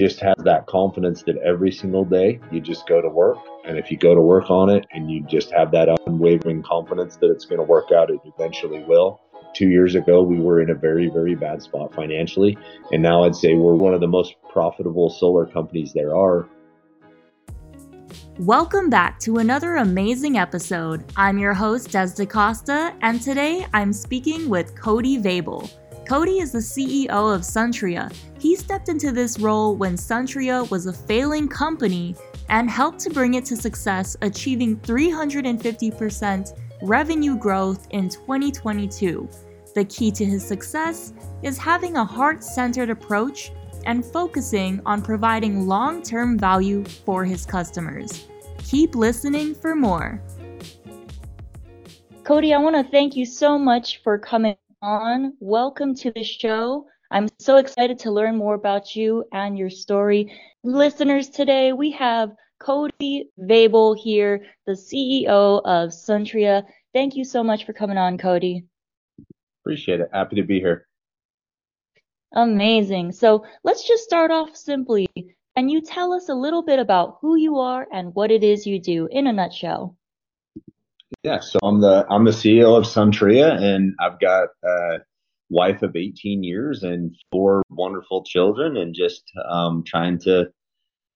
just have that confidence that every single day you just go to work. And if you go to work on it and you just have that unwavering confidence that it's going to work out, it eventually will. Two years ago, we were in a very, very bad spot financially. And now I'd say we're one of the most profitable solar companies there are. Welcome back to another amazing episode. I'm your host, Dez DeCosta, and today I'm speaking with Cody Veibell. Cody is the CEO of Suntria. He stepped into this role when Suntria was a failing company and helped to bring it to success, achieving 350% revenue growth in 2022. The key to his success is having a heart centered approach and focusing on providing long term value for his customers. Keep listening for more. Cody, I want to thank you so much for coming on. Welcome to the show. I'm so excited to learn more about you and your story. Listeners, today we have Cody Veibell here, the CEO of Suntria. Thank you so much for coming on, Cody. Appreciate it. Happy to be here. Amazing. So let's just start off simply. Can you tell us a little bit about who you are and what it is you do in a nutshell? Yeah, so I'm the I'm the CEO of Suntria, and I've got a wife of 18 years and four wonderful children, and just um, trying to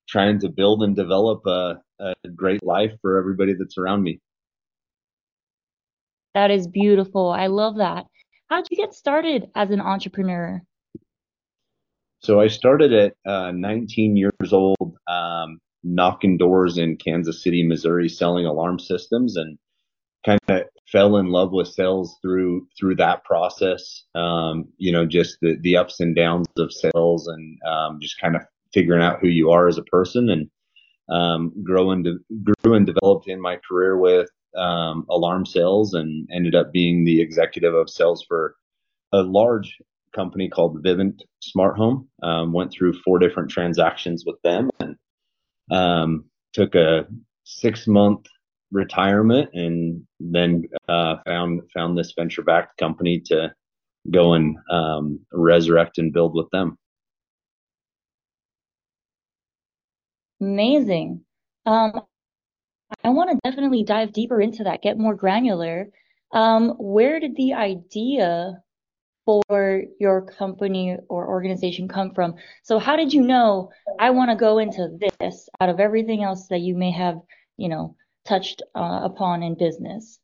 trying to build and develop a, a great life for everybody that's around me. That is beautiful. I love that. How did you get started as an entrepreneur? So I started at uh, 19 years old, um, knocking doors in Kansas City, Missouri, selling alarm systems, and kind of fell in love with sales through through that process. Um, you know, just the the ups and downs of sales, and um, just kind of figuring out who you are as a person, and um, grew and grew and developed in my career with um, alarm sales, and ended up being the executive of sales for a large company called Vivint Smart Home. Um, went through four different transactions with them, and um, took a six month retirement and then uh, found found this venture backed company to go and um, resurrect and build with them. Amazing. Um, I want to definitely dive deeper into that, get more granular. Um, where did the idea for your company or organization come from? So, how did you know I want to go into this out of everything else that you may have, you know, touched uh, upon in business?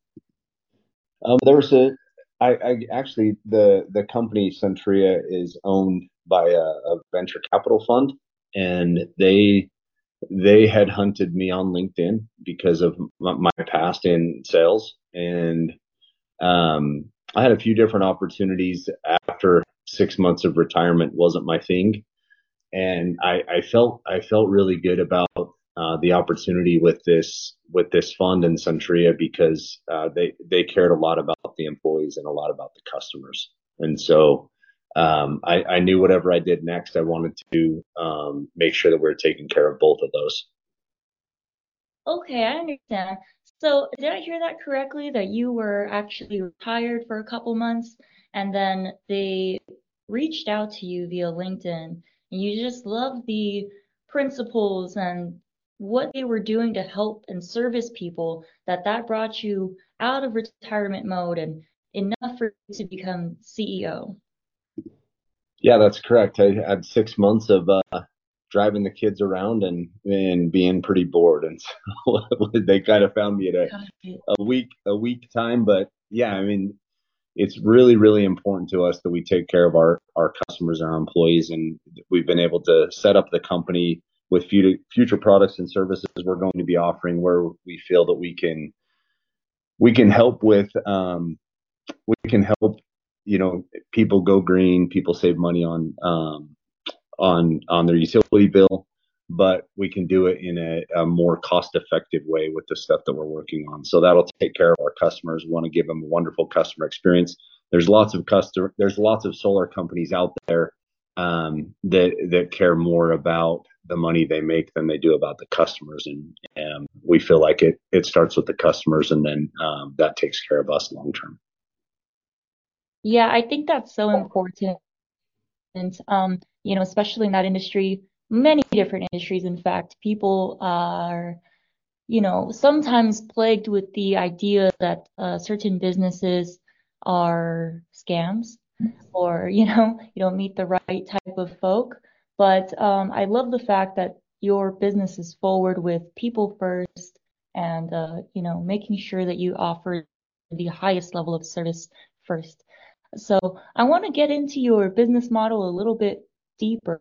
Um, there was a, I, I actually the the company Suntria is owned by a, a venture capital fund, and they they had hunted me on LinkedIn because of my, my past in sales, and um, I had a few different opportunities after six months of retirement wasn't my thing, and I, I felt I felt really good about uh, the opportunity with this with this fund and Suntria because uh, they they cared a lot about the employees and a lot about the customers, and so um, I, I, knew whatever I did next, I wanted to um, make sure that we are taking care of both of those. Okay, I understand. So did I hear that correctly? That you were actually retired for a couple months, and then they reached out to you via LinkedIn, and you just loved the principles and what they were doing to help and service people that that brought you out of retirement mode and enough for you to become CEO. Yeah, that's correct. I had six months of uh, driving the kids around and and being pretty bored, and so they kind of found me at a, a week a week time. But yeah, I mean, it's really really important to us that we take care of our our customers and our employees, and we've been able to set up the company with future products and services we're going to be offering where we feel that we can we can help with um, we can help you know people go green people save money on um, on on their utility bill but we can do it in a, a, more cost effective way with the stuff that we're working on. So that'll take care of our customers. We want to give them a wonderful customer experience. There's lots of customer there's lots of solar companies out there um, that that care more about the money they make than they do about the customers. And, and we feel like it, it starts with the customers and then um, that takes care of us long term. Yeah, I think that's so important. And, um, you know, especially in that industry, many different industries. In fact, people are, you know, sometimes plagued with the idea that uh, certain businesses are scams or, you know, you don't meet the right type of folk. But um, I love the fact that your business is forward with people first and, uh, you know, making sure that you offer the highest level of service first. So I want to get into your business model a little bit deeper.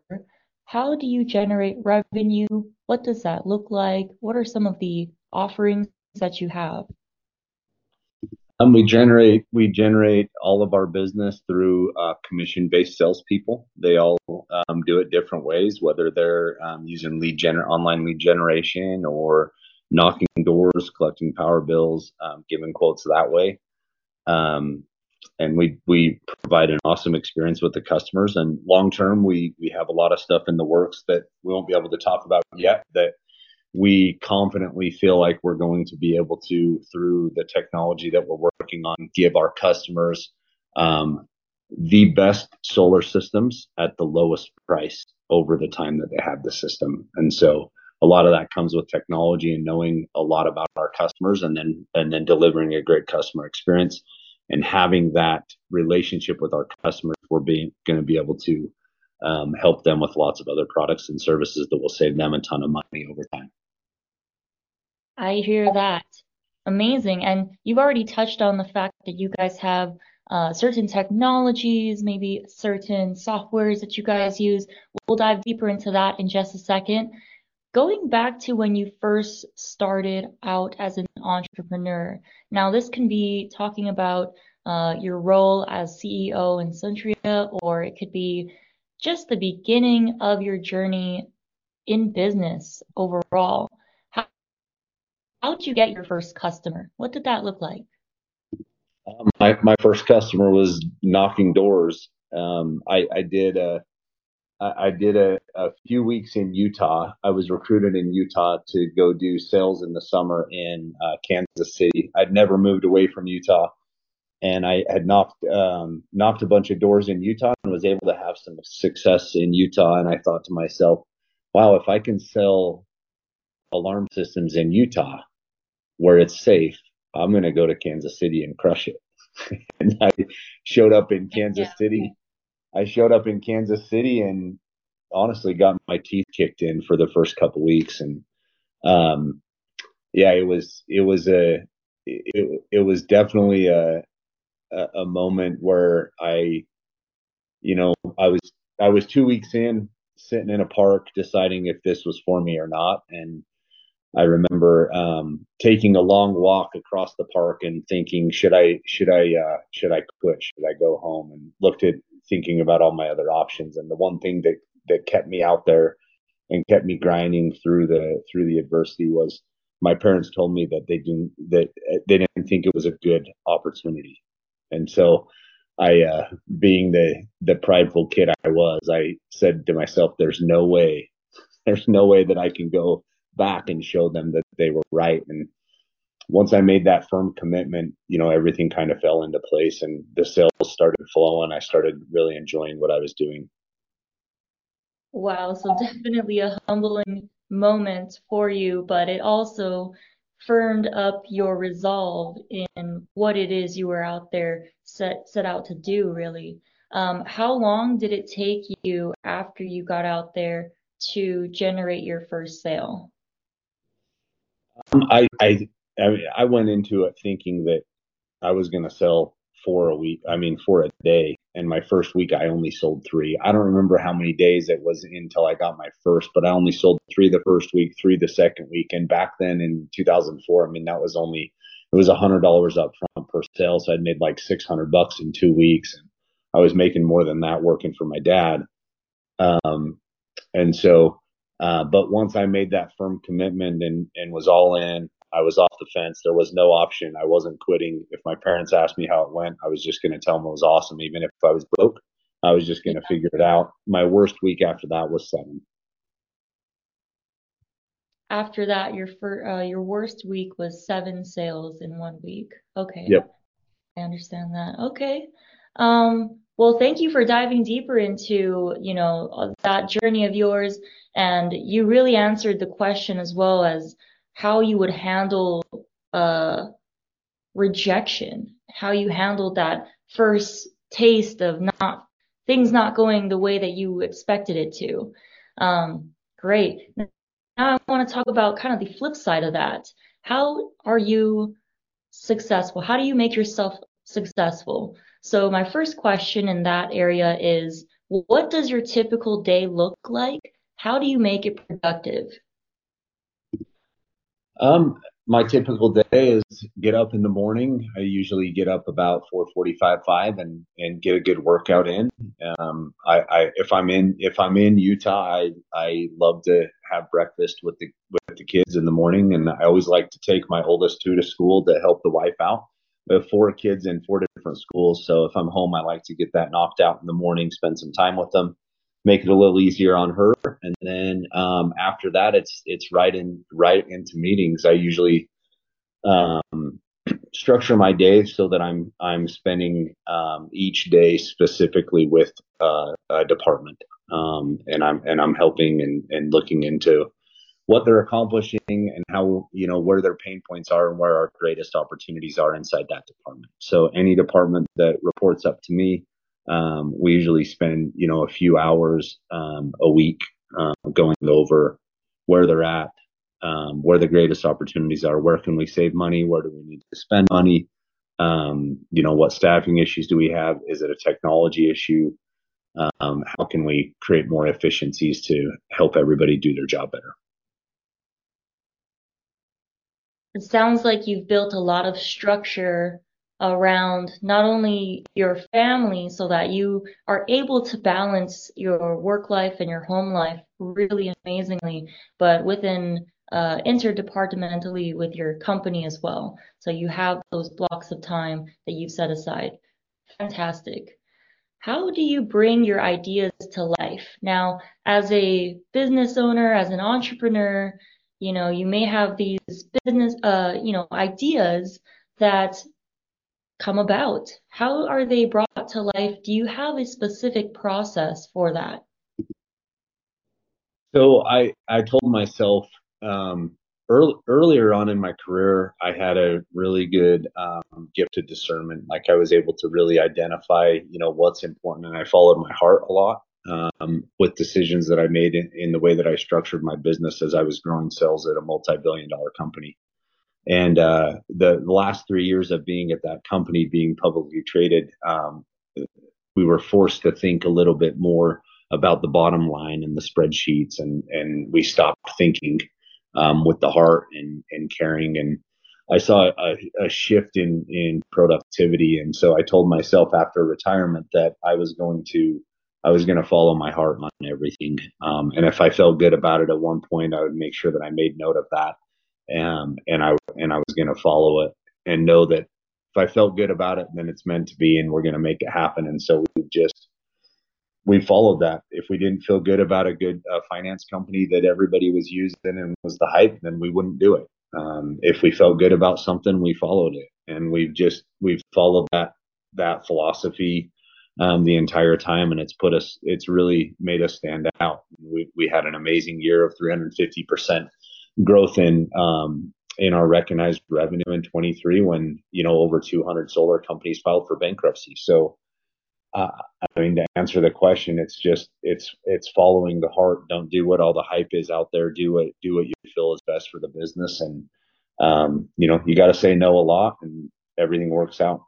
How do you generate revenue? What does that look like? What are some of the offerings that you have? Um, we generate we generate all of our business through uh, commission-based salespeople. They all um, do it different ways, whether they're um, using lead gener online lead generation or knocking doors, collecting power bills, um, giving quotes that way. Um, and we we provide an awesome experience with the customers. And long term, we we have a lot of stuff in the works that we won't be able to talk about yet that we confidently feel like we're going to be able to, through the technology that we're working on, give our customers um, the best solar systems at the lowest price over the time that they have the system. And so a lot of that comes with technology and knowing a lot about our customers and then and then delivering a great customer experience and having that relationship with our customers we're being going to be able to um, help them with lots of other products and services that will save them a ton of money over time I hear that. Amazing. And you've already touched on the fact that you guys have uh, certain technologies, maybe certain softwares that you guys use. We'll dive deeper into that in just a second. Going back to when you first started out as an entrepreneur, now this can be talking about uh, your role as CEO in Suntria, or it could be just the beginning of your journey in business overall. How did you get your first customer? What did that look like? Um, my my first customer was knocking doors. Um, I, I did a I did a, a few weeks in Utah. I was recruited in Utah to go do sales in the summer in uh, Kansas City. I'd never moved away from Utah, and I had knocked um, knocked a bunch of doors in Utah and was able to have some success in Utah. And I thought to myself, "Wow, if I can sell alarm systems in Utah, where it's safe, I'm going to go to Kansas City and crush it. and I showed up in Kansas yeah. City. I showed up in Kansas City and honestly got my teeth kicked in for the first couple weeks. And, um, yeah, it was, it was a, it, it was definitely a, a, a moment where I, you know, I was, I was two weeks in sitting in a park deciding if this was for me or not. And, I remember um, taking a long walk across the park and thinking, should I should I uh, should I quit? Should I go home? And looked at thinking about all my other options. And the one thing that that kept me out there and kept me grinding through the through the adversity was my parents told me that they didn't that they didn't think it was a good opportunity. And so I, uh, being the the prideful kid I was, I said to myself, "There's no way, there's no way that I can go back and show them that they were right. And once I made that firm commitment, you know, everything kind of fell into place and the sales started flowing. I started really enjoying what I was doing. Wow. So definitely a humbling moment for you, but it also firmed up your resolve in what it is you were out there set set out to do really um, how long did it take you after you got out there to generate your first sale um, I, I, I went into it thinking that I was going to sell four a week. I mean, for a day. And my first week, I only sold three. I don't remember how many days it was until I got my first, but I only sold three the first week, three the second week. And back then in 2004, I mean, that was only, it was a hundred dollars up front per sale. So I'd made like 600 bucks in two weeks. And I was making more than that working for my dad. Um, and so uh, but once I made that firm commitment and, and was all in, I was off the fence. There was no option. I wasn't quitting. If my parents asked me how it went, I was just going to tell them it was awesome. Even if I was broke, I was just going to figure it out. My worst week after that was seven. After that, your fir- uh, your worst week was seven sales in one week. Okay. Yep. I understand that. Okay. Um, Well, thank you for diving deeper into, you know, that journey of yours. And you really answered the question as well as how you would handle uh, rejection, how you handled that first taste of not things not going the way that you expected it to. Um, great. Now I want to talk about kind of the flip side of that. How are you successful? How do you make yourself successful? So my first question in that area is, what does your typical day look like? How do you make it productive? Um, my typical day is get up in the morning. I usually get up about 4:45, 5, and and get a good workout in. Um, I, I if I'm in if I'm in Utah, I I love to have breakfast with the with the kids in the morning, and I always like to take my oldest two to school to help the wife out. We have four kids in four different schools, so if I'm home, I like to get that knocked out in the morning, spend some time with them make it a little easier on her. And then um, after that, it's it's right in right into meetings. I usually um, structure my day so that I'm I'm spending um, each day specifically with uh, a department, um, and I'm and I'm helping and, and looking into what they're accomplishing and how you know where their pain points are and where our greatest opportunities are inside that department. So any department that reports up to me, um, we usually spend, you know, a few hours um, a week uh, going over where they're at, um, where the greatest opportunities are, where can we save money, where do we need to spend money, um, you know, what staffing issues do we have? Is it a technology issue? Um, how can we create more efficiencies to help everybody do their job better? It sounds like you've built a lot of structure around not only your family so that you are able to balance your work life and your home life really amazingly, but within uh, interdepartmentally with your company as well. So you have those blocks of time that you've set aside. Fantastic. How do you bring your ideas to life? Now, as a business owner, as an entrepreneur, you know, you may have these business, uh, you know, ideas that come about? How are they brought to life? Do you have a specific process for that? So I I told myself um, early, earlier on in my career I had a really good um, gift of discernment. Like I was able to really identify you know what's important, and I followed my heart a lot um, with decisions that I made in, in the way that I structured my business as I was growing sales at a multi-billion dollar company. And uh, the, the, last three years of being at that company, being publicly traded, um, we were forced to think a little bit more about the bottom line and the spreadsheets, and and we stopped thinking um, with the heart and and caring. And I saw a, a shift in in productivity, and so I told myself after retirement that I was going to I was going to follow my heart on everything. Um, and if I felt good about it at one point, I would make sure that I made note of that um, and I and I was going to follow it and know that if I felt good about it, then it's meant to be, and we're going to make it happen. And so we just we followed that. If we didn't feel good about a good uh, finance company that everybody was using and was the hype, then we wouldn't do it. Um, if we felt good about something, we followed it, and we've just we've followed that that philosophy um, the entire time, and it's put us. It's really made us stand out. We we had an amazing year of 350 percent growth in um, in our recognized revenue in 23 when you know over 200 solar companies filed for bankruptcy. So, uh, I mean, to answer the question, it's just it's it's following the heart. Don't do what all the hype is out there. Do what do what you feel is best for the business, and um, you know you got to say no a lot, and everything works out.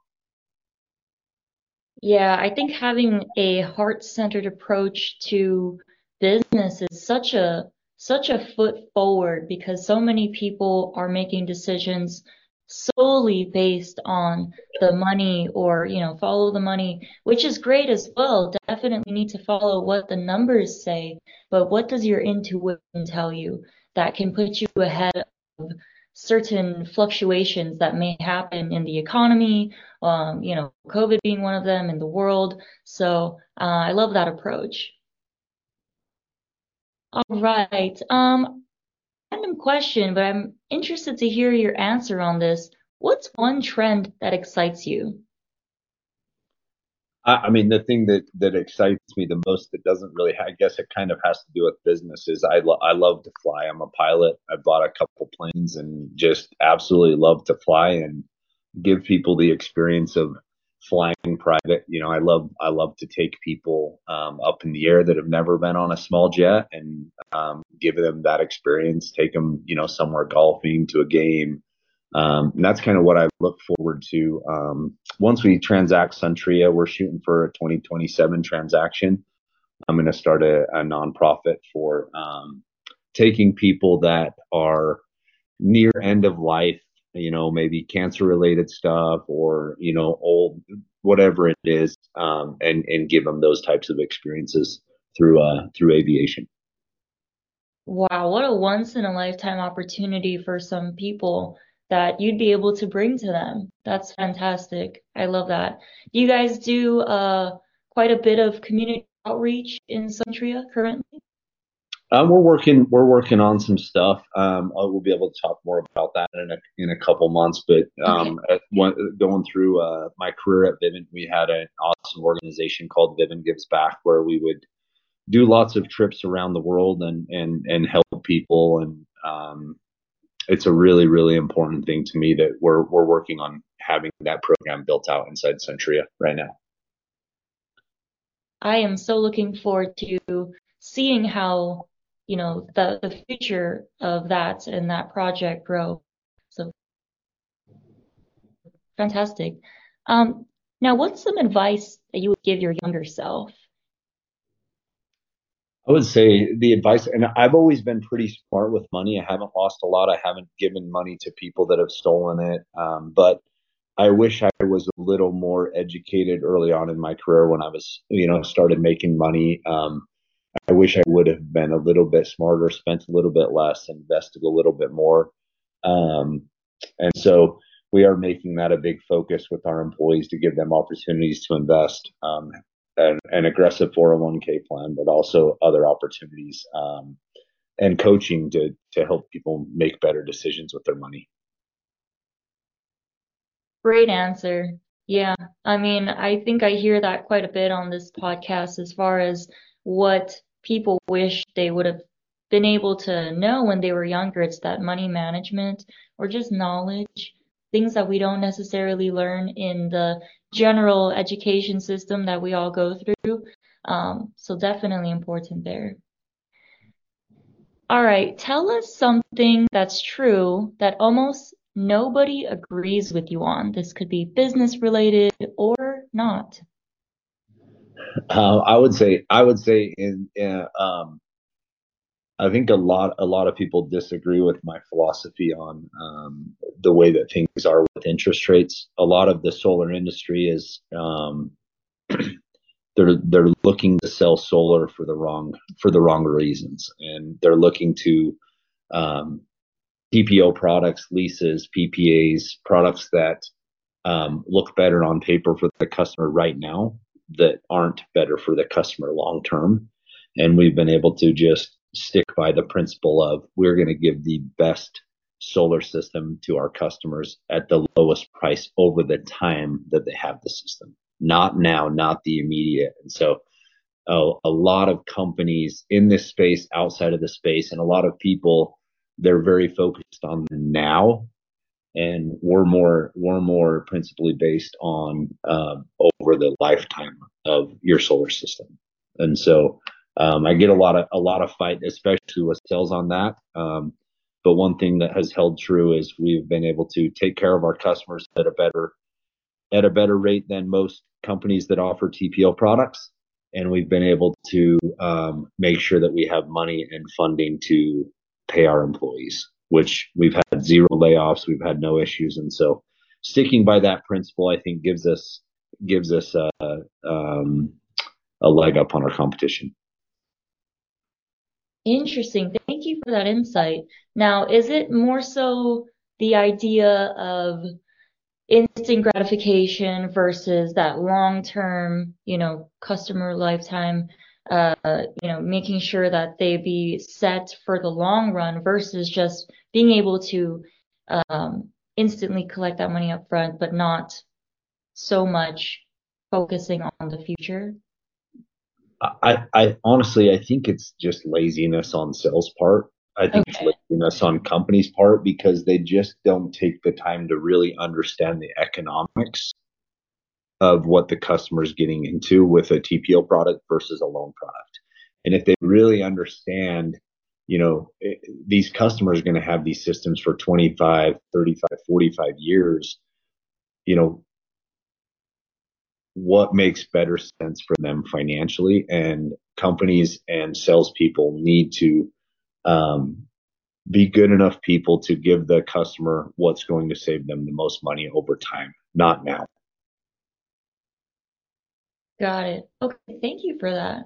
Yeah, I think having a heart centered approach to business is such a such a foot forward because so many people are making decisions solely based on the money or you know follow the money which is great as well. Definitely need to follow what the numbers say but what does your intuition tell you that can put you ahead of certain fluctuations that may happen in the economy um, you know covid being one of them in the world so uh, i love that approach all right. Um, random question, but I'm interested to hear your answer on this. What's one trend that excites you? I, mean, the thing that that excites me the most that doesn't really, I guess, it kind of has to do with business. Is I lo- I love to fly. I'm a pilot. I bought a couple planes and just absolutely love to fly and give people the experience of flying private. You know, I love I love to take people um, up in the air that have never been on a small jet and um, give them that experience. Take them, you know, somewhere golfing to a game. Um, and that's kind of what I look forward to. Um, once we transact Suntria, we're shooting for a 2027 transaction. I'm going to start a, a nonprofit for um, taking people that are near end of life you know, maybe cancer related stuff or, you know, old, whatever it is, um, and, and give them those types of experiences through, uh, through aviation. Wow. What a once in a lifetime opportunity for some people that you'd be able to bring to them. That's fantastic. I love that. You guys do, uh, quite a bit of community outreach in Suntria currently? Um, we're working we're working on some stuff. Um, we'll be able to talk more about that in a in a couple months. But um, okay. one, going through uh, my career at Vivint, we had an awesome organization called Vivint Gives Back, where we would do lots of trips around the world and and and help people. And um, it's a really really important thing to me that we're we're working on having that program built out inside Suntria right now. I am so looking forward to seeing how you know the the future of that and that project grow. So fantastic. Um, now, what's some advice that you would give your younger self? I would say the advice, and I've always been pretty smart with money. I haven't lost a lot. I haven't given money to people that have stolen it. Um, but I wish I was a little more educated early on in my career when I was, you know, started making money. Um, I wish I would have been a little bit smarter, spent a little bit less, invested a little bit more. Um, and so we are making that a big focus with our employees to give them opportunities to invest, um, an, an, aggressive 401k plan, but also other opportunities um, and coaching to to help people make better decisions with their money. Great answer. Yeah, I mean, I think I hear that quite a bit on this podcast as far as what people wish they would have been able to know when they were younger. It's that money management or just knowledge, things that we don't necessarily learn in the general education system that we all go through. Um, so definitely important there. All right, tell us something that's true that almost nobody agrees with you on. This could be business related or not. Uh, I would say I would say in, um, I think a lot a lot of people disagree with my philosophy on um, the way that things are with interest rates. A lot of the solar industry is um, they're they're looking to sell solar for the wrong for the wrong reasons, and they're looking to um, TPO products, leases, PPAs, products that um, look better on paper for the customer right now that aren't better for the customer long term. And we've been able to just stick by the principle of we're going to give the best solar system to our customers at the lowest price over the time that they have the system, not now, not the immediate. And so uh, a lot of companies in this space, outside of the space, and a lot of people, they're very focused on the now and we're more we're more principally based on um, over the lifetime of your solar system. And so um, I get a lot of a lot of fight, especially with sales on that. Um, but one thing that has held true is we've been able to take care of our customers at a better at a better rate than most companies that offer TPO products. And we've been able to um, make sure that we have money and funding to pay our employees which we've had zero layoffs, we've had no issues, and so sticking by that principle, I think, gives us gives us a, um, a leg up on our competition. Interesting. Thank you for that insight. Now, is it more so the idea of instant gratification versus that long term, you know, customer lifetime uh, you know, making sure that they be set for the long run versus just being able to um, instantly collect that money up front, but not so much focusing on the future? I, I honestly, I think it's just laziness on sales part. I think okay. it's laziness on companies' part because they just don't take the time to really understand the economics of what the customer is getting into with a TPO product versus a loan product. And if they really understand, you know, it, these customers are going to have these systems for 25, 35, 45 years, you know, what makes better sense for them financially and companies and salespeople need to um, be good enough people to give the customer what's going to save them the most money over time, not now. Got it. Okay, thank you for that.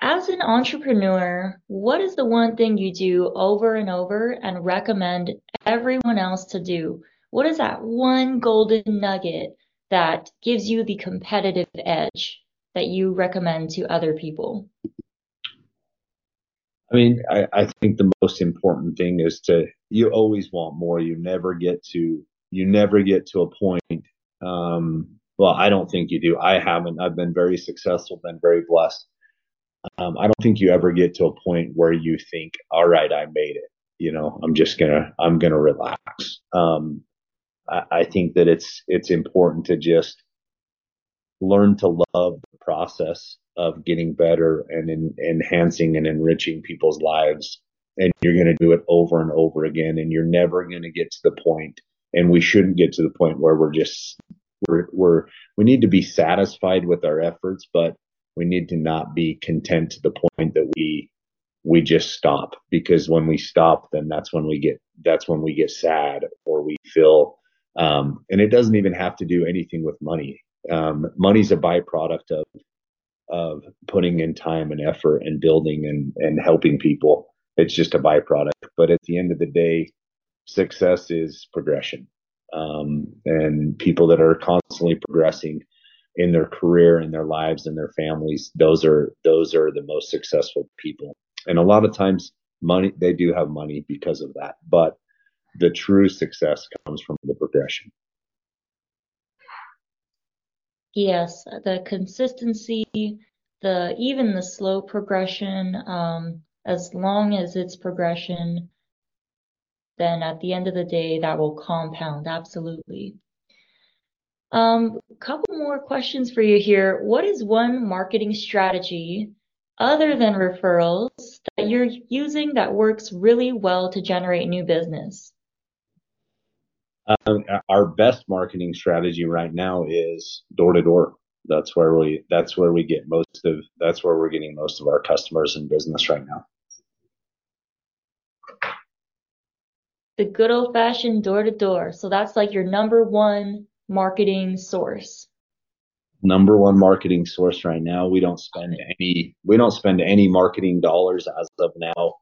As an entrepreneur, what is the one thing you do over and over and recommend everyone else to do? What is that one golden nugget that gives you the competitive edge that you recommend to other people? I mean, I, I think the most important thing is to you always want more. You never get to you never get to a point um, well, I don't think you do. I haven't. I've been very successful, been very blessed. Um, I don't think you ever get to a point where you think, all right, I made it. You know, I'm just gonna, I'm gonna relax. Um, I, think that it's, it's important to just learn to love the process of getting better and in, enhancing and enriching people's lives. And you're going to do it over and over again. And you're never going to get to the point, and we shouldn't get to the point where we're just we're, we're we need to be satisfied with our efforts, but we need to not be content to the point that we we just stop because when we stop, then that's when we get that's when we get sad or we feel um, and it doesn't even have to do anything with money. Um, money's a byproduct of of putting in time and effort and building and and helping people. It's just a byproduct. But at the end of the day, success is progression um, and people that are constantly progressing in their career and their lives and their families those are those are the most successful people and a lot of times money they do have money because of that but the true success comes from the progression yes the consistency the even the slow progression um, as long as it's progression then at the end of the day, that will compound. Absolutely. Um, couple more questions for you here. What is one marketing strategy other than referrals that you're using that works really well to generate new business? Um, our best marketing strategy right now is door to door. That's where we that's where we get most of that's where we're getting most of our customers and business right now. the good old fashioned door to door. So that's like your number one marketing source. Number one marketing source right now. We don't spend any we don't spend any marketing dollars as of now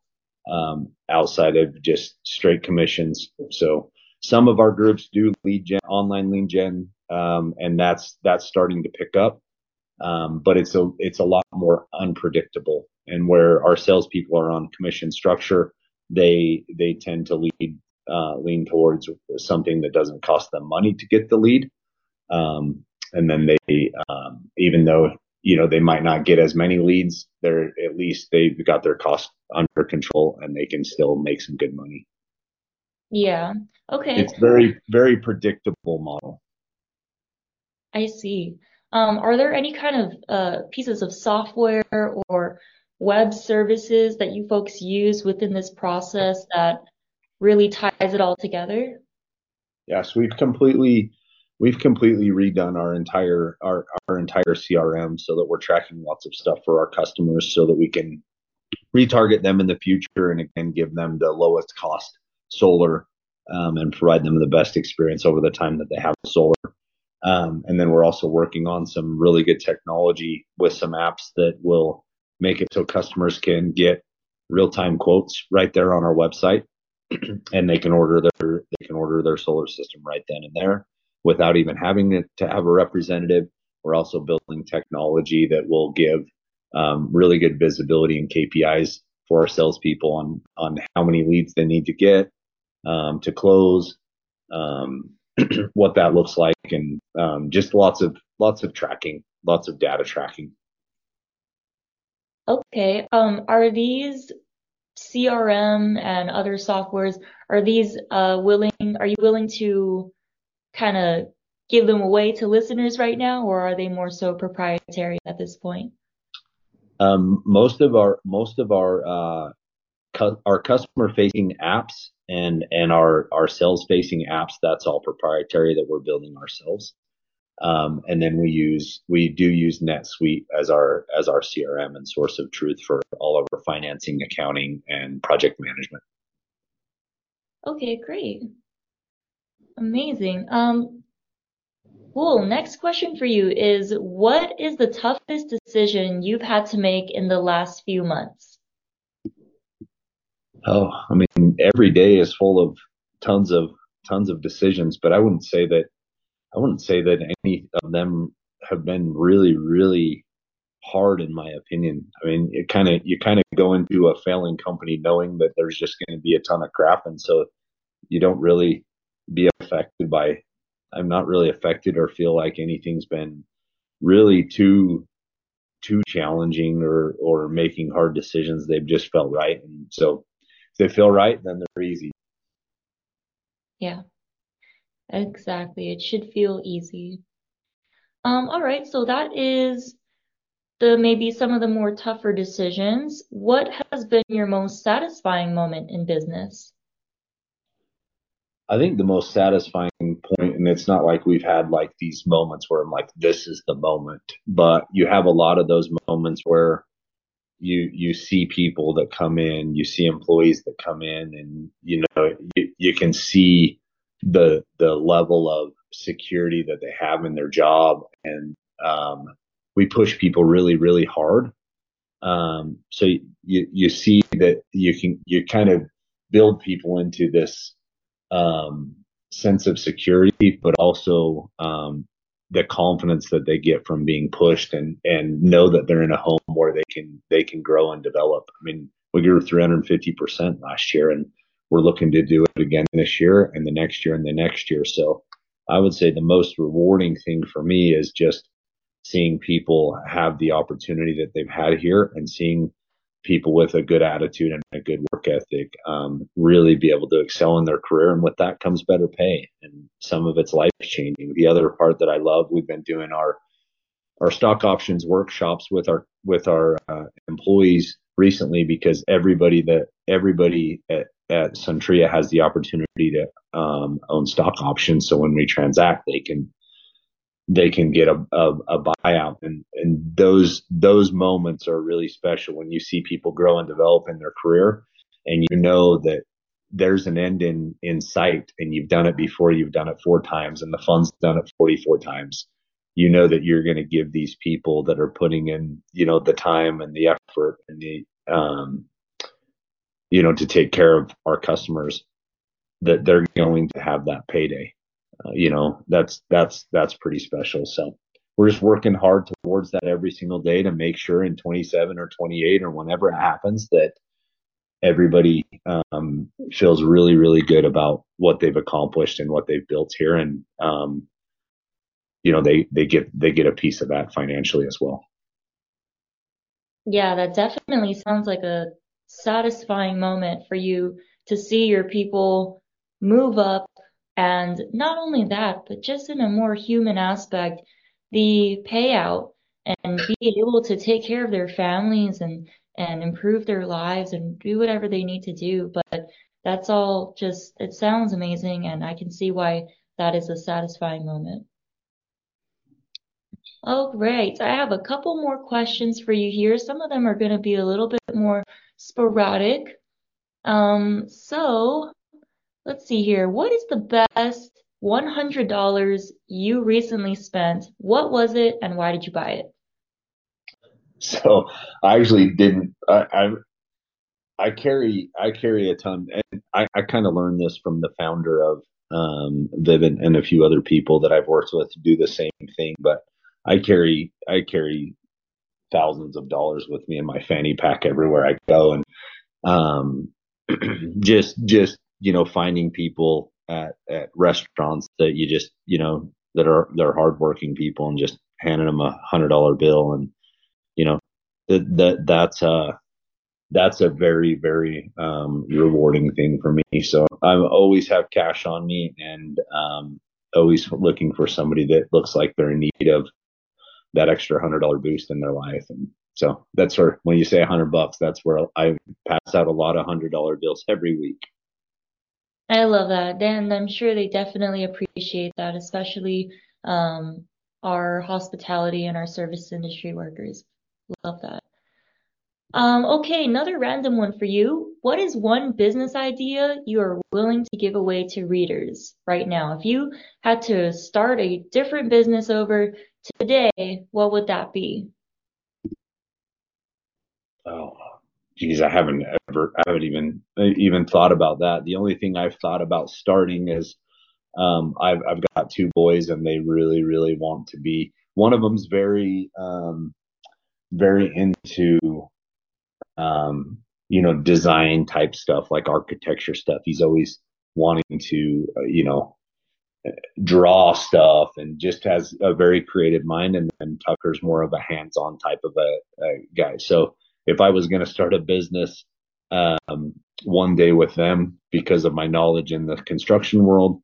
um, outside of just straight commissions. So some of our groups do lead gen, online lead gen, um, and that's that's starting to pick up. Um, but it's a it's a lot more unpredictable. And where our salespeople are on commission structure, they they tend to lead uh, lean towards something that doesn't cost them money to get the lead. Um, and then they, um, even though you know they might not get as many leads, they're at least they've got their cost under control and they can still make some good money. Yeah. Okay. It's very very predictable model. I see. Um, are there any kind of uh, pieces of software or web services that you folks use within this process that really ties it all together? Yes, we've completely we've completely redone our entire our, our entire CRM so that we're tracking lots of stuff for our customers so that we can retarget them in the future and again give them the lowest cost solar um, and provide them the best experience over the time that they have solar. Um, and then we're also working on some really good technology with some apps that will make it so customers can get real time quotes right there on our website and they can order their they can order their solar system right then and there without even having to have a representative. We're also building technology that will give um, really good visibility and KPIs for our salespeople on on how many leads they need to get um, to close, um, what that looks like, and um, just lots of lots of tracking, lots of data tracking. Okay. Um, are these CRM and other softwares, are these uh, willing, are you willing to kind of give them away to listeners right now, or are they more so proprietary at this point? Um, most of our most of our uh, our customer facing apps and and our our sales facing apps that's all proprietary that we're building ourselves. Um, and then we use we do use NetSuite as our as our CRM and source of truth for all of our financing, accounting, and project management. Okay, great, amazing. Um, cool. Next question for you is: What is the toughest decision you've had to make in the last few months? Oh, I mean, every day is full of tons of tons of decisions, but I wouldn't say that I wouldn't say that any of them have been really, really hard in my opinion. I mean, it kind of you kind of go into a failing company knowing that there's just going to be a ton of crap, and so you don't really be affected by. I'm not really affected or feel like anything's been really too too challenging or or making hard decisions. They've just felt right, and so if they feel right, then they're easy. Yeah. Exactly. It should feel easy. Um, all right, so that is the maybe some of the more tougher decisions. What has been your most satisfying moment in business? I think the most satisfying point, and it's not like we've had like these moments where I'm like, this is the moment, but you have a lot of those moments where you you see people that come in, you see employees that come in, and you know you, you can see the the level of security that they have in their job. And um, we push people really really hard. Um, so you you see that you can you kind of build people into this um, sense of security but also um, the confidence that they get from being pushed and and know that they're in a home where they can they can grow and develop i mean we grew 350% last year and we're looking to do it again this year and the next year and the next year. So I would say the most rewarding thing for me is just seeing people have the opportunity that they've had here and seeing people with a good attitude and a good work ethic um, really be able to excel in their career. And with that comes better pay. And some of it's life changing. The other part that I love, we've been doing our our stock options workshops with our with our uh, employees recently because everybody that everybody at at Suntria has the opportunity to um, own stock options. So when we transact, they can they can get a, a, a, buyout, and and those those moments are really special when you see people grow and develop in their career, and you know that there's an end in in sight, and you've done it before, you've done it four times, and the fund's done it 44 times. You know that you're going to give these people that are putting in, you know, the time and the effort and the um, you know, to take care of our customers, that they're going to have that payday. Uh, you know, that's that's that's pretty special. So we're just working hard towards that every single day to make sure in 27 or 28 or whenever it happens that everybody um, feels really really good about what they've accomplished and what they've built here and um, you know they they get they get a piece of that financially as well yeah that definitely sounds like a satisfying moment for you to see your people move up and not only that, but just in a more human aspect, the payout and be able to take care of their families and and improve their lives and do whatever they need to do. But that's all just it sounds amazing and I can see why that is a satisfying moment. Oh, great. I have a couple more questions for you here. Some of them are going to be a little bit more sporadic. Um, so let's see here. What is the best $100 you recently spent? What was it and why did you buy it? So I actually didn't, I, I, I carry, I carry a ton and I, I kind of learned this from the founder of um, and a few other people that I've worked with to do the same thing. But I carry, I carry thousands of dollars with me in my fanny pack everywhere I go, and um, just just you know finding people at, at restaurants that you just, you know, that are, they're hardworking people and just handing them a hundred dollar bill. And, you know, that, that, that's, uh, that's a very, very, um, rewarding thing for me. So I always have cash on me and, um, always looking for somebody that looks like they're in need of that extra hundred dollar boost in their life. And so that's where when you say a hundred bucks, that's where I pass out a lot of hundred dollar bills every week. I love that. And I'm sure they definitely appreciate that, especially um, our hospitality and our service industry workers. Love that. Um, okay, another random one for you. What is one business idea you are willing to give away to readers right now? If you had to start a different business over today, what would that be? Oh, geez, I haven't ever, I haven't even even thought about that. The only thing I've thought about starting is, um, I've I've got two boys and they really really want to be. One of them's very um, very into um, you know design type stuff like architecture stuff. He's always wanting to uh, you know draw stuff and just has a very creative mind. And then Tucker's more of a hands on type of a, a guy. So if I was going to start a business um, one day with them because of my knowledge in the construction world,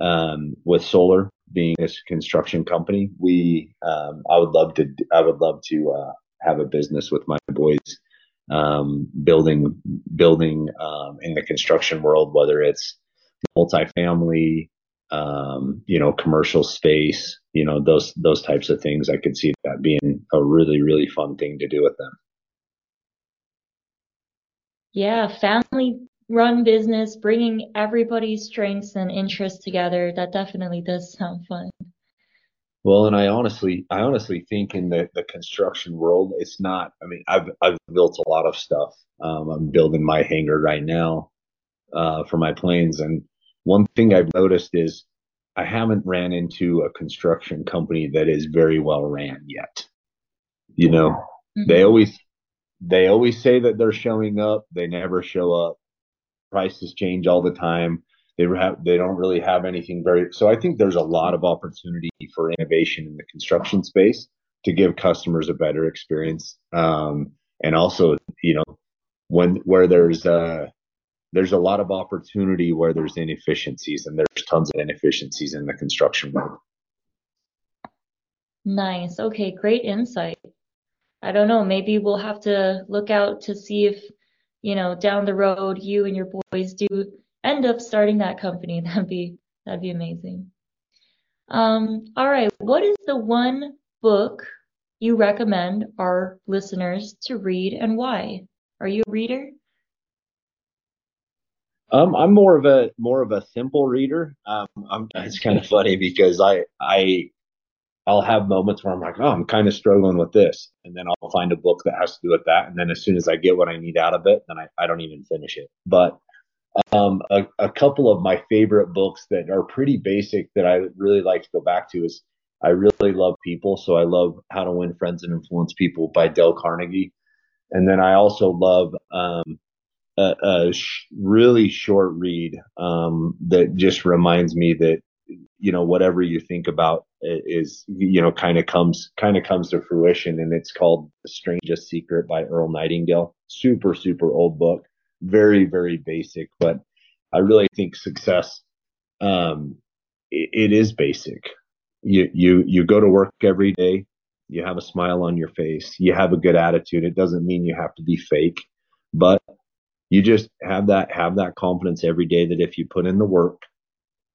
um, with solar being a construction company, we um, I would love to I would love to uh, have a business with my boys um, building building um, in the construction world, whether it's multifamily, um, you know, commercial space, you know, those those types of things. I could see that being a really really fun thing to do with them. Yeah, family run business, bringing everybody's strengths and interests together. That definitely does sound fun. Well, and I honestly, I honestly think in the, the construction world, it's not. I mean, I've I've built a lot of stuff. Um, I'm building my hangar right now uh, for my planes, and one thing I've noticed is I haven't ran into a construction company that is very well ran yet. You know, mm-hmm. they always they always say that they're showing up. They never show up. Prices change all the time. They have they don't really have anything very. So I think there's a lot of opportunity for innovation in the construction space to give customers a better experience. Um, and also, you know, when where there's uh there's a lot of opportunity where there's inefficiencies and there's tons of inefficiencies in the construction world. Nice. Okay, great insight. I don't know, maybe we'll have to look out to see if, you know, down the road you and your boys do end up starting that company. That'd be that'd be amazing. Um, all right, what is the one book you recommend our listeners to read and why? Are you a reader? Um, I'm more of a more of a simple reader. Um, I'm, it's kind of funny because I I I'll have moments where I'm like, oh, I'm kind of struggling with this, and then I'll find a book that has to do with that, and then as soon as I get what I need out of it, then I, I don't even finish it. But um, a, a couple of my favorite books that are pretty basic that I really like to go back to is I really love people, so I love How to Win Friends and Influence People by Dale Carnegie, and then I also love um, a, a sh- really short read um, that just reminds me that you know whatever you think about is you know kind of comes kind of comes to fruition and it's called the strangest secret by earl nightingale. Super super old book. Very very basic but i really think success um it, it is basic. You you you go to work every day you have a smile on your face you have a good attitude. It doesn't mean you have to be fake but you just have that have that confidence every day that if you put in the work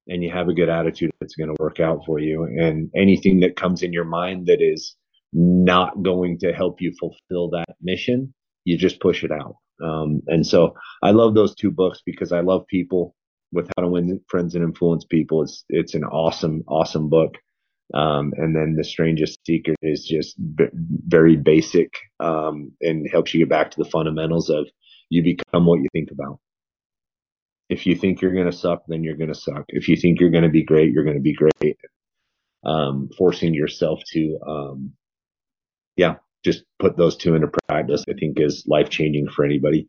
and you have a good attitude it's going to work out for you. And anything that comes in your mind that is not going to help you fulfill that mission you just push it out. Um, and so i love those two books because i love people with how to win friends and influence people. It's it's an awesome awesome book. Um, and then the strangest secret is just b- very basic um, and helps you get back to the fundamentals of you become what you think about. If you think you're going to suck, then you're going to suck. If you think you're going to be great, you're going to be great. Um, forcing yourself to, um, yeah, just put those two into practice, I think is life changing for anybody.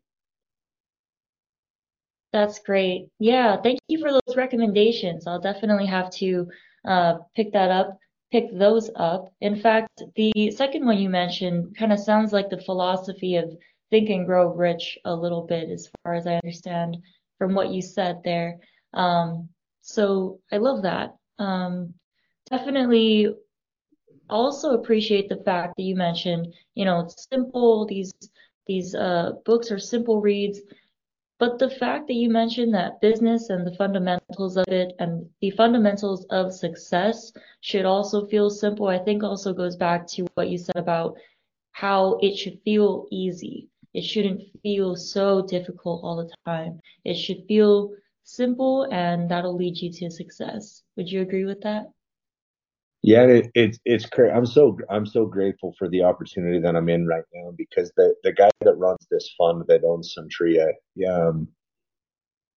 That's great. Yeah, thank you for those recommendations. I'll definitely have to uh, pick that up, pick those up. In fact, the second one you mentioned kind of sounds like the philosophy of think and grow rich a little bit, as far as I understand from what you said there. Um, so I love that. Um, definitely also appreciate the fact that you mentioned, you know, it's simple, these these uh, books are simple reads but the fact that you mentioned that business and the fundamentals of it and the fundamentals of success should also feel simple, I think also goes back to what you said about how it should feel easy. It shouldn't feel so difficult all the time. It should feel simple and that'll lead you to success. Would you agree with that? Yeah, it, it's it's great. I'm so I'm so grateful for the opportunity that I'm in right now because the the guy that runs this fund that owns Suntria, um,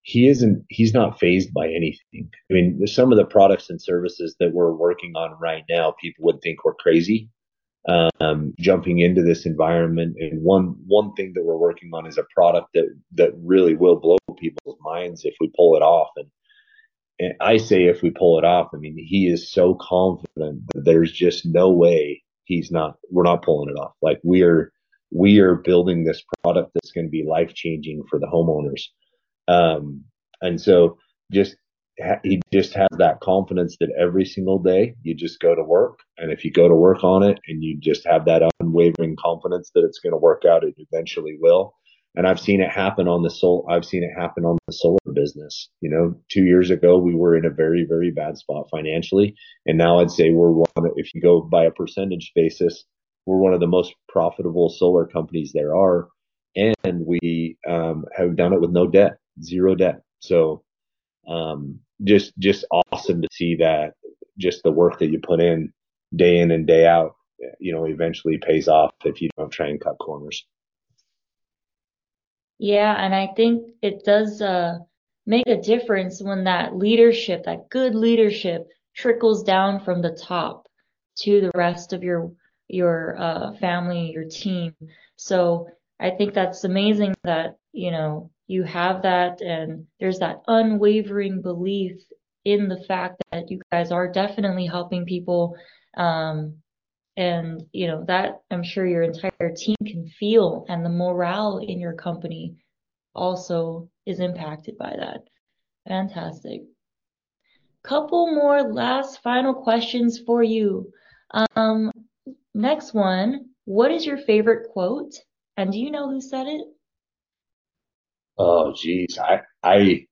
he isn't he's not phased by anything. I mean, some of the products and services that we're working on right now, people would think we're crazy um, jumping into this environment. And one one thing that we're working on is a product that that really will blow people's minds if we pull it off. And and I say if we pull it off, I mean he is so confident that there's just no way he's not we're not pulling it off. Like we are we are building this product that's going to be life changing for the homeowners. Um, and so just he just has that confidence that every single day you just go to work and if you go to work on it and you just have that unwavering confidence that it's going to work out it eventually will and I've seen it happen on the soul. I've seen it happen on the solar business. You know, two years ago we were in a very, very bad spot financially, and now I'd say we're one. If you go by a percentage basis, we're one of the most profitable solar companies there are, and we um, have done it with no debt, zero debt. So, um, just just awesome to see that. Just the work that you put in day in and day out, you know, eventually pays off if you don't try and cut corners. Yeah, and I think it does uh, make a difference when that leadership, that good leadership, trickles down from the top to the rest of your your uh, family, your team. So I think that's amazing that you know you have that, and there's that unwavering belief in the fact that you guys are definitely helping people um, and you know that i'm sure your entire team can feel and the morale in your company also is impacted by that. Fantastic. Couple more last final questions for you. Um next one what is your favorite quote and do you know who said it oh geez i i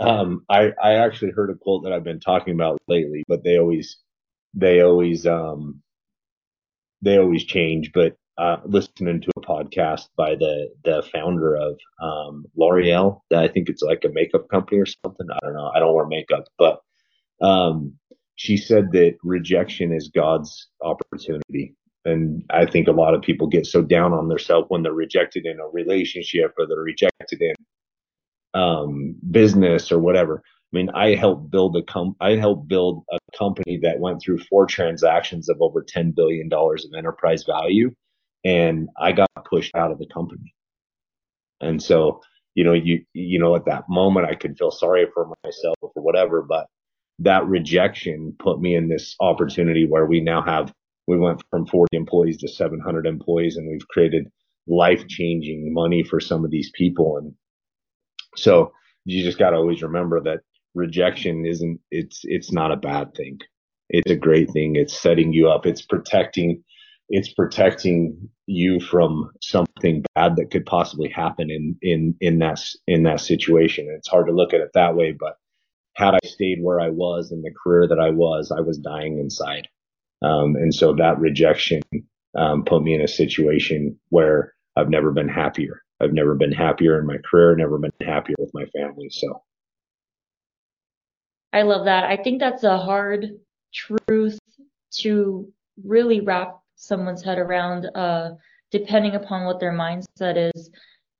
um i i actually heard a quote that i've been talking about lately but they always they always um they always change, but uh, listening to a podcast by the the founder of um, L'Oreal, that I think it's like a makeup company or something. I don't know. I don't wear makeup, but um, she said that rejection is God's opportunity. And I think a lot of people get so down on themselves when they're rejected in a relationship or they're rejected in um, business or whatever. I mean, I helped build a com- I helped build a company that went through four transactions of over ten billion dollars of enterprise value, and I got pushed out of the company. And so, you know, you you know, at that moment, I could feel sorry for myself or whatever, but that rejection put me in this opportunity where we now have we went from 40 employees to 700 employees, and we've created life changing money for some of these people, and so you just got to always remember that rejection isn't it's it's not a bad thing. It's a great thing. It's setting you up. It's protecting it's protecting you from something bad that could possibly happen in in in that in that situation. It's hard to look at it that way but had i stayed where i was in the career that i was i was dying inside um, and so that rejection um, put me in a situation where i've never been happier i've never been happier in my career never been happier with my family so I love that. I think that's a hard truth to really wrap someone's head around, uh, depending upon what their mindset is.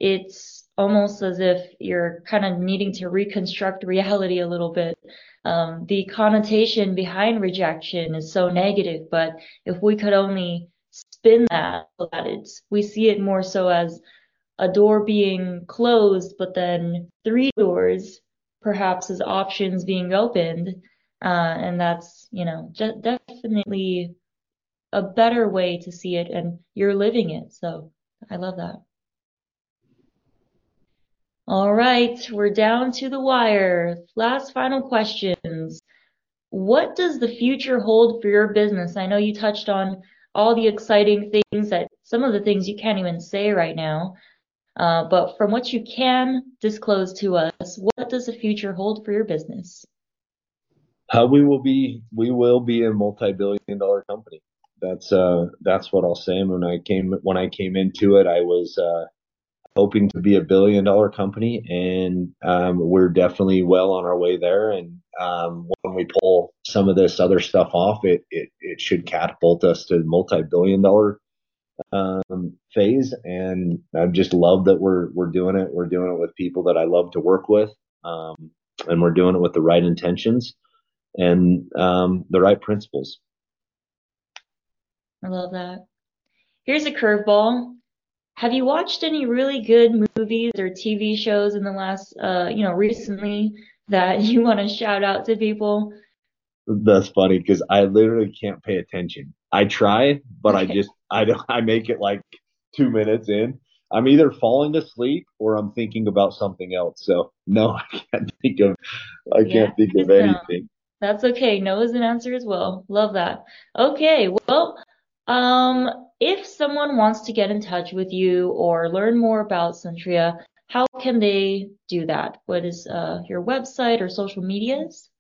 It's almost as if you're kind of needing to reconstruct reality a little bit. Um, the connotation behind rejection is so negative, but if we could only spin that, that it's, we see it more so as a door being closed, but then three doors perhaps as options being opened. Uh, and that's, you know, definitely a better way to see it and you're living it. So I love that. All right, we're down to the wire. Last final questions. What does the future hold for your business? I know you touched on all the exciting things that some of the things you can't even say right now. Uh, but from what you can disclose to us, what does the future hold for your business? Uh, we will be we will be a multi-billion dollar company. That's uh that's what I'll say. When I came when I came into it, I was uh, hoping to be a billion dollar company, and um, we're definitely well on our way there. And um, when we pull some of this other stuff off, it it, it should catapult us to multi billion dollar um, phase. And I just love that we're we're doing it. We're doing it with people that I love to work with, um, and we're doing it with the right intentions and um, the right principles. I love that. Here's a curveball. Have you watched any really good movies or TV shows in the last, uh, you know, recently that you want to shout out to people? That's funny because I literally can't pay attention. I try, but I just I don't I make it like two minutes in. I'm either falling asleep or I'm thinking about something else. So no, I can't think of I yeah, can't think of anything. That's okay. No is an answer as well. Love that. Okay, well, um, if someone wants to get in touch with you or learn more about Suntria, how can they do that? What is uh, your website or social medias?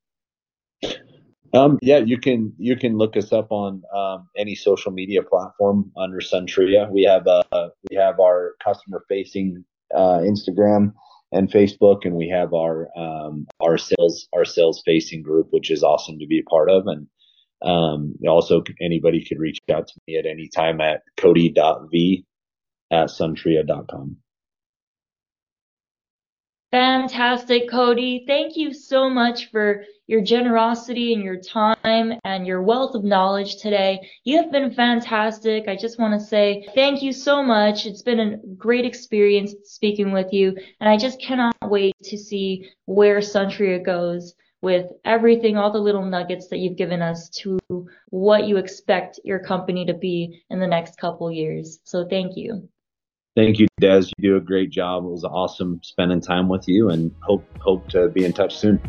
Um, yeah, you can you can look us up on um, any social media platform under Suntria. We have uh, we have our customer facing uh, Instagram and Facebook, and we have our um, our sales our sales facing group, which is awesome to be a part of. And um, also, anybody could reach out to me at any time at cody.v at suntria.com. Fantastic, Cody. Thank you so much for your generosity and your time and your wealth of knowledge today. You have been fantastic. I just want to say thank you so much. It's been a great experience speaking with you, and I just cannot wait to see where Suntria goes with everything, all the little nuggets that you've given us to what you expect your company to be in the next couple years. So thank you. Thank you, Dez. You do a great job. It was awesome spending time with you and hope hope to be in touch soon.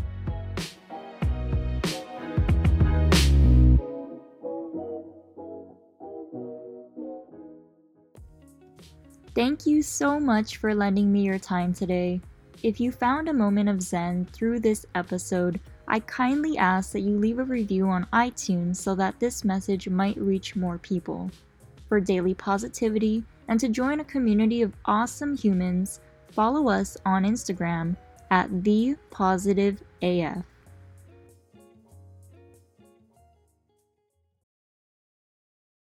Thank you so much for lending me your time today. If you found a moment of Zen through this episode, I kindly ask that you leave a review on iTunes so that this message might reach more people. For daily positivity and to join a community of awesome humans, follow us on Instagram at the positive AF.